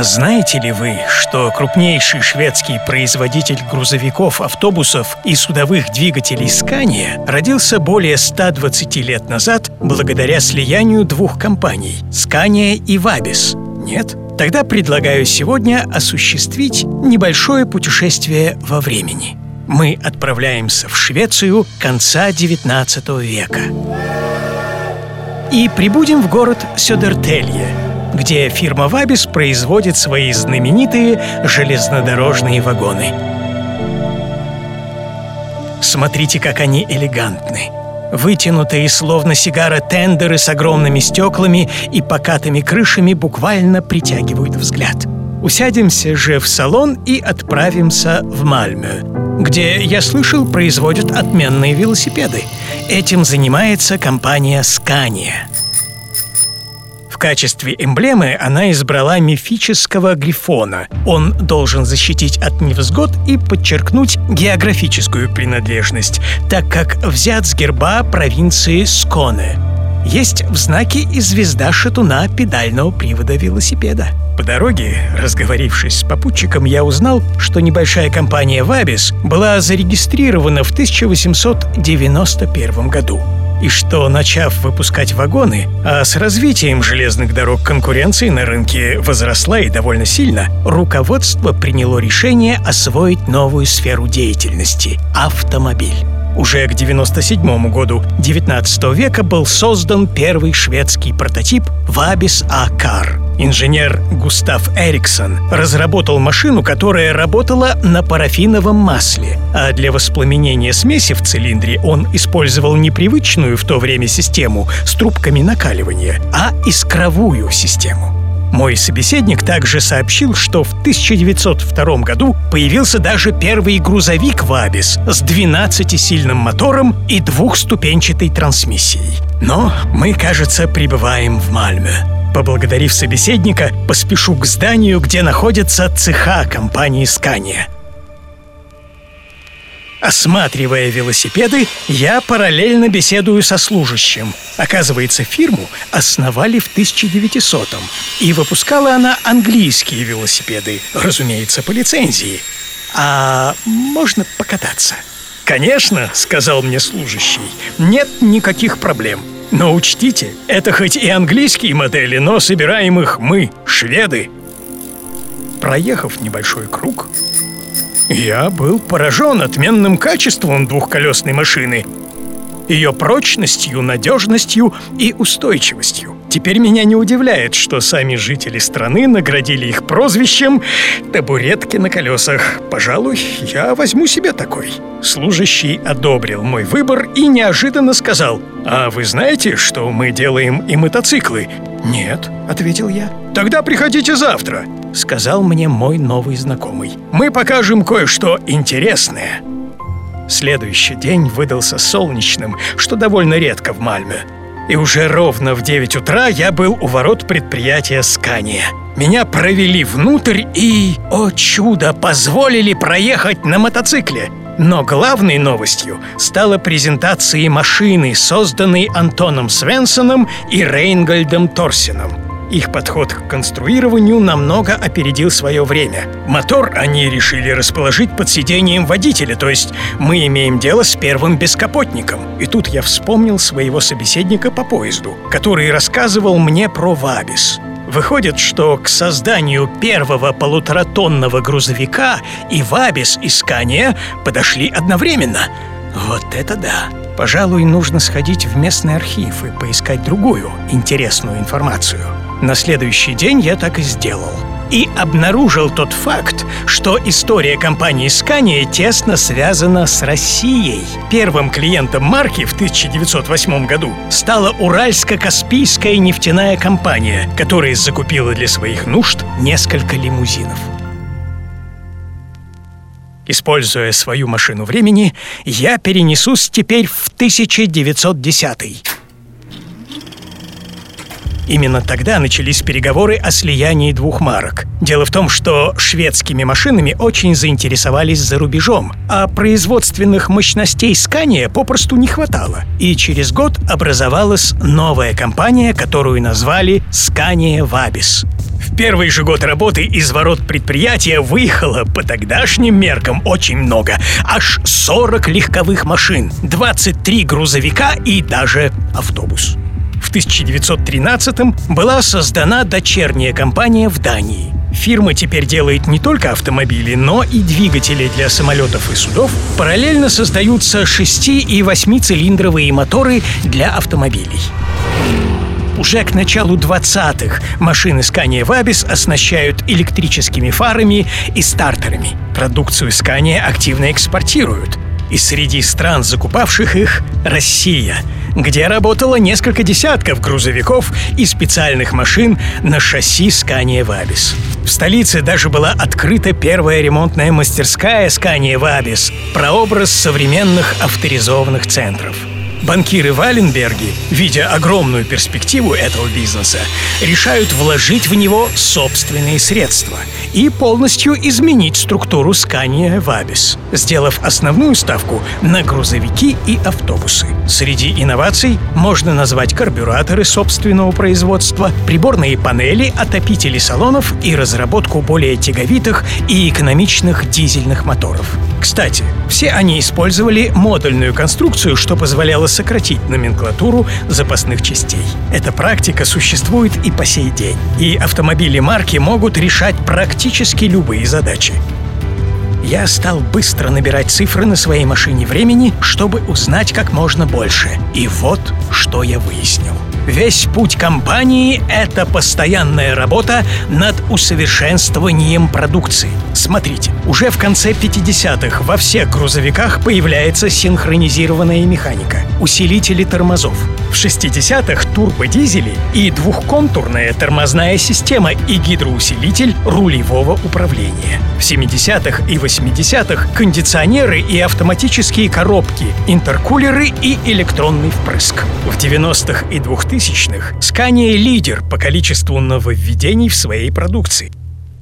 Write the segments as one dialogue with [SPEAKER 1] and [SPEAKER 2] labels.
[SPEAKER 1] Знаете ли вы, что крупнейший шведский производитель грузовиков, автобусов и судовых двигателей Scania родился более 120 лет назад благодаря слиянию двух компаний – Scania и Vabis? Нет? Тогда предлагаю сегодня осуществить небольшое путешествие во времени. Мы отправляемся в Швецию конца XIX века. И прибудем в город Сёдертелье – где фирма «Вабис» производит свои знаменитые железнодорожные вагоны. Смотрите, как они элегантны. Вытянутые, словно сигара, тендеры с огромными стеклами и покатыми крышами буквально притягивают взгляд. Усядемся же в салон и отправимся в Мальме, где, я слышал, производят отменные велосипеды. Этим занимается компания «Скания» качестве эмблемы она избрала мифического грифона. Он должен защитить от невзгод и подчеркнуть географическую принадлежность, так как взят с герба провинции Сконе. Есть в знаке и звезда шатуна педального привода велосипеда. По дороге, разговорившись с попутчиком, я узнал, что небольшая компания «Вабис» была зарегистрирована в 1891 году и что, начав выпускать вагоны, а с развитием железных дорог конкуренции на рынке возросла и довольно сильно, руководство приняло решение освоить новую сферу деятельности – автомобиль. Уже к 97 году 19 века был создан первый шведский прототип Вабис А-Кар. Инженер Густав Эриксон разработал машину, которая работала на парафиновом масле, а для воспламенения смеси в цилиндре он использовал непривычную в то время систему с трубками накаливания, а искровую систему. Мой собеседник также сообщил, что в 1902 году появился даже первый грузовик «Вабис» с 12-сильным мотором и двухступенчатой трансмиссией. Но мы, кажется, прибываем в Мальме. Поблагодарив собеседника, поспешу к зданию, где находятся цеха компании «Скания». Осматривая велосипеды, я параллельно беседую со служащим. Оказывается, фирму основали в 1900-м. И выпускала она английские велосипеды, разумеется, по лицензии. А можно покататься? «Конечно», — сказал мне служащий, — «нет никаких проблем. Но учтите, это хоть и английские модели, но собираем их мы, шведы». Проехав небольшой круг, я был поражен отменным качеством двухколесной машины, ее прочностью, надежностью и устойчивостью. Теперь меня не удивляет, что сами жители страны наградили их прозвищем «табуретки на колесах». Пожалуй, я возьму себе такой. Служащий одобрил мой выбор и неожиданно сказал «А вы знаете, что мы делаем и мотоциклы?» «Нет», — ответил я. «Тогда приходите завтра», — сказал мне мой новый знакомый. «Мы покажем кое-что интересное». Следующий день выдался солнечным, что довольно редко в Мальме. И уже ровно в 9 утра я был у ворот предприятия «Скания». Меня провели внутрь и, о чудо, позволили проехать на мотоцикле. Но главной новостью стала презентация машины, созданной Антоном Свенсоном и Рейнгольдом Торсином. Их подход к конструированию намного опередил свое время. Мотор они решили расположить под сиденьем водителя, то есть мы имеем дело с первым бескапотником. И тут я вспомнил своего собеседника по поезду, который рассказывал мне про Вабис. Выходит, что к созданию первого полуторатонного грузовика и Вабис и Скания подошли одновременно. Вот это да! Пожалуй, нужно сходить в местный архив и поискать другую интересную информацию. На следующий день я так и сделал. И обнаружил тот факт, что история компании Scania тесно связана с Россией. Первым клиентом марки в 1908 году стала Уральско-Каспийская нефтяная компания, которая закупила для своих нужд несколько лимузинов. Используя свою машину времени, я перенесусь теперь в 1910 Именно тогда начались переговоры о слиянии двух марок. Дело в том, что шведскими машинами очень заинтересовались за рубежом, а производственных мощностей Scania попросту не хватало. И через год образовалась новая компания, которую назвали Scania Vabis В первый же год работы из ворот предприятия выехало по тогдашним меркам очень много. Аж 40 легковых машин, 23 грузовика и даже автобус. В 1913-м была создана дочерняя компания в Дании. Фирма теперь делает не только автомобили, но и двигатели для самолетов и судов. Параллельно создаются 6 и 8-цилиндровые моторы для автомобилей. Уже к началу 20-х машины Scania Vabis оснащают электрическими фарами и стартерами. Продукцию Scania активно экспортируют. И среди стран, закупавших их, Россия – где работало несколько десятков грузовиков и специальных машин на шасси Scania Vabis. В столице даже была открыта первая ремонтная мастерская Scania Vabis, прообраз современных авторизованных центров – Банкиры Валенберги, видя огромную перспективу этого бизнеса, решают вложить в него собственные средства и полностью изменить структуру Scania Vabis, сделав основную ставку на грузовики и автобусы. Среди инноваций можно назвать карбюраторы собственного производства, приборные панели, отопители салонов и разработку более тяговитых и экономичных дизельных моторов. Кстати, все они использовали модульную конструкцию, что позволяло сократить номенклатуру запасных частей. Эта практика существует и по сей день. И автомобили марки могут решать практически любые задачи. Я стал быстро набирать цифры на своей машине времени, чтобы узнать как можно больше. И вот что я выяснил. Весь путь компании — это постоянная работа над усовершенствованием продукции. Смотрите, уже в конце 50-х во всех грузовиках появляется синхронизированная механика, усилители тормозов. В 60-х турбодизели и двухконтурная тормозная система и гидроусилитель рулевого управления. В 70-х и 80-х кондиционеры и автоматические коробки, интеркулеры и электронный впрыск. В 90-х и 2000-х Scania лидер по количеству нововведений в своей продукции.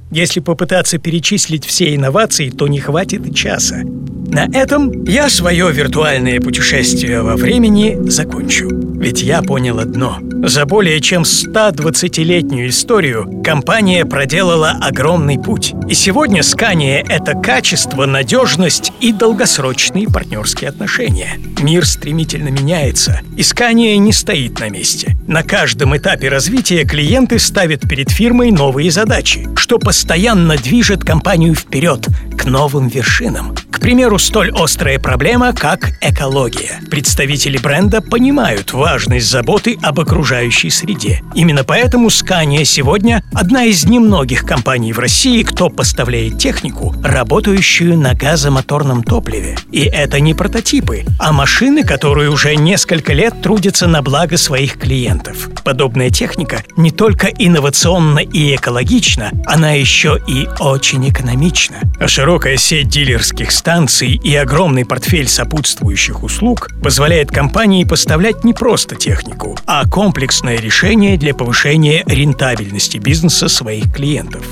[SPEAKER 1] Если попытаться перечислить все инновации, то не хватит и часа. На этом я свое виртуальное путешествие во времени закончу. Ведь я понял одно. За более чем 120-летнюю историю компания проделала огромный путь. И сегодня Scania — это качество, надежность и долгосрочные партнерские отношения. Мир стремительно меняется, и Scania не стоит на месте. На каждом этапе развития клиенты ставят перед фирмой новые задачи, что постоянно движет компанию вперед, к новым вершинам примеру, столь острая проблема, как экология. Представители бренда понимают важность заботы об окружающей среде. Именно поэтому Scania сегодня одна из немногих компаний в России, кто поставляет технику, работающую на газомоторном топливе. И это не прототипы, а машины, которые уже несколько лет трудятся на благо своих клиентов. Подобная техника не только инновационна и экологична, она еще и очень экономична. А широкая сеть дилерских станций и огромный портфель сопутствующих услуг позволяет компании поставлять не просто технику, а комплексное решение для повышения рентабельности бизнеса своих клиентов.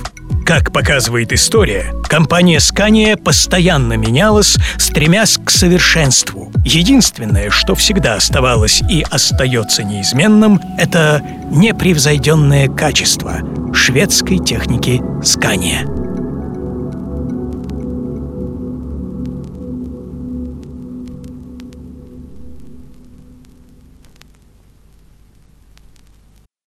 [SPEAKER 1] Как показывает история, компания Scania постоянно менялась, стремясь к совершенству. Единственное, что всегда оставалось и остается неизменным, это непревзойденное качество шведской техники Scania.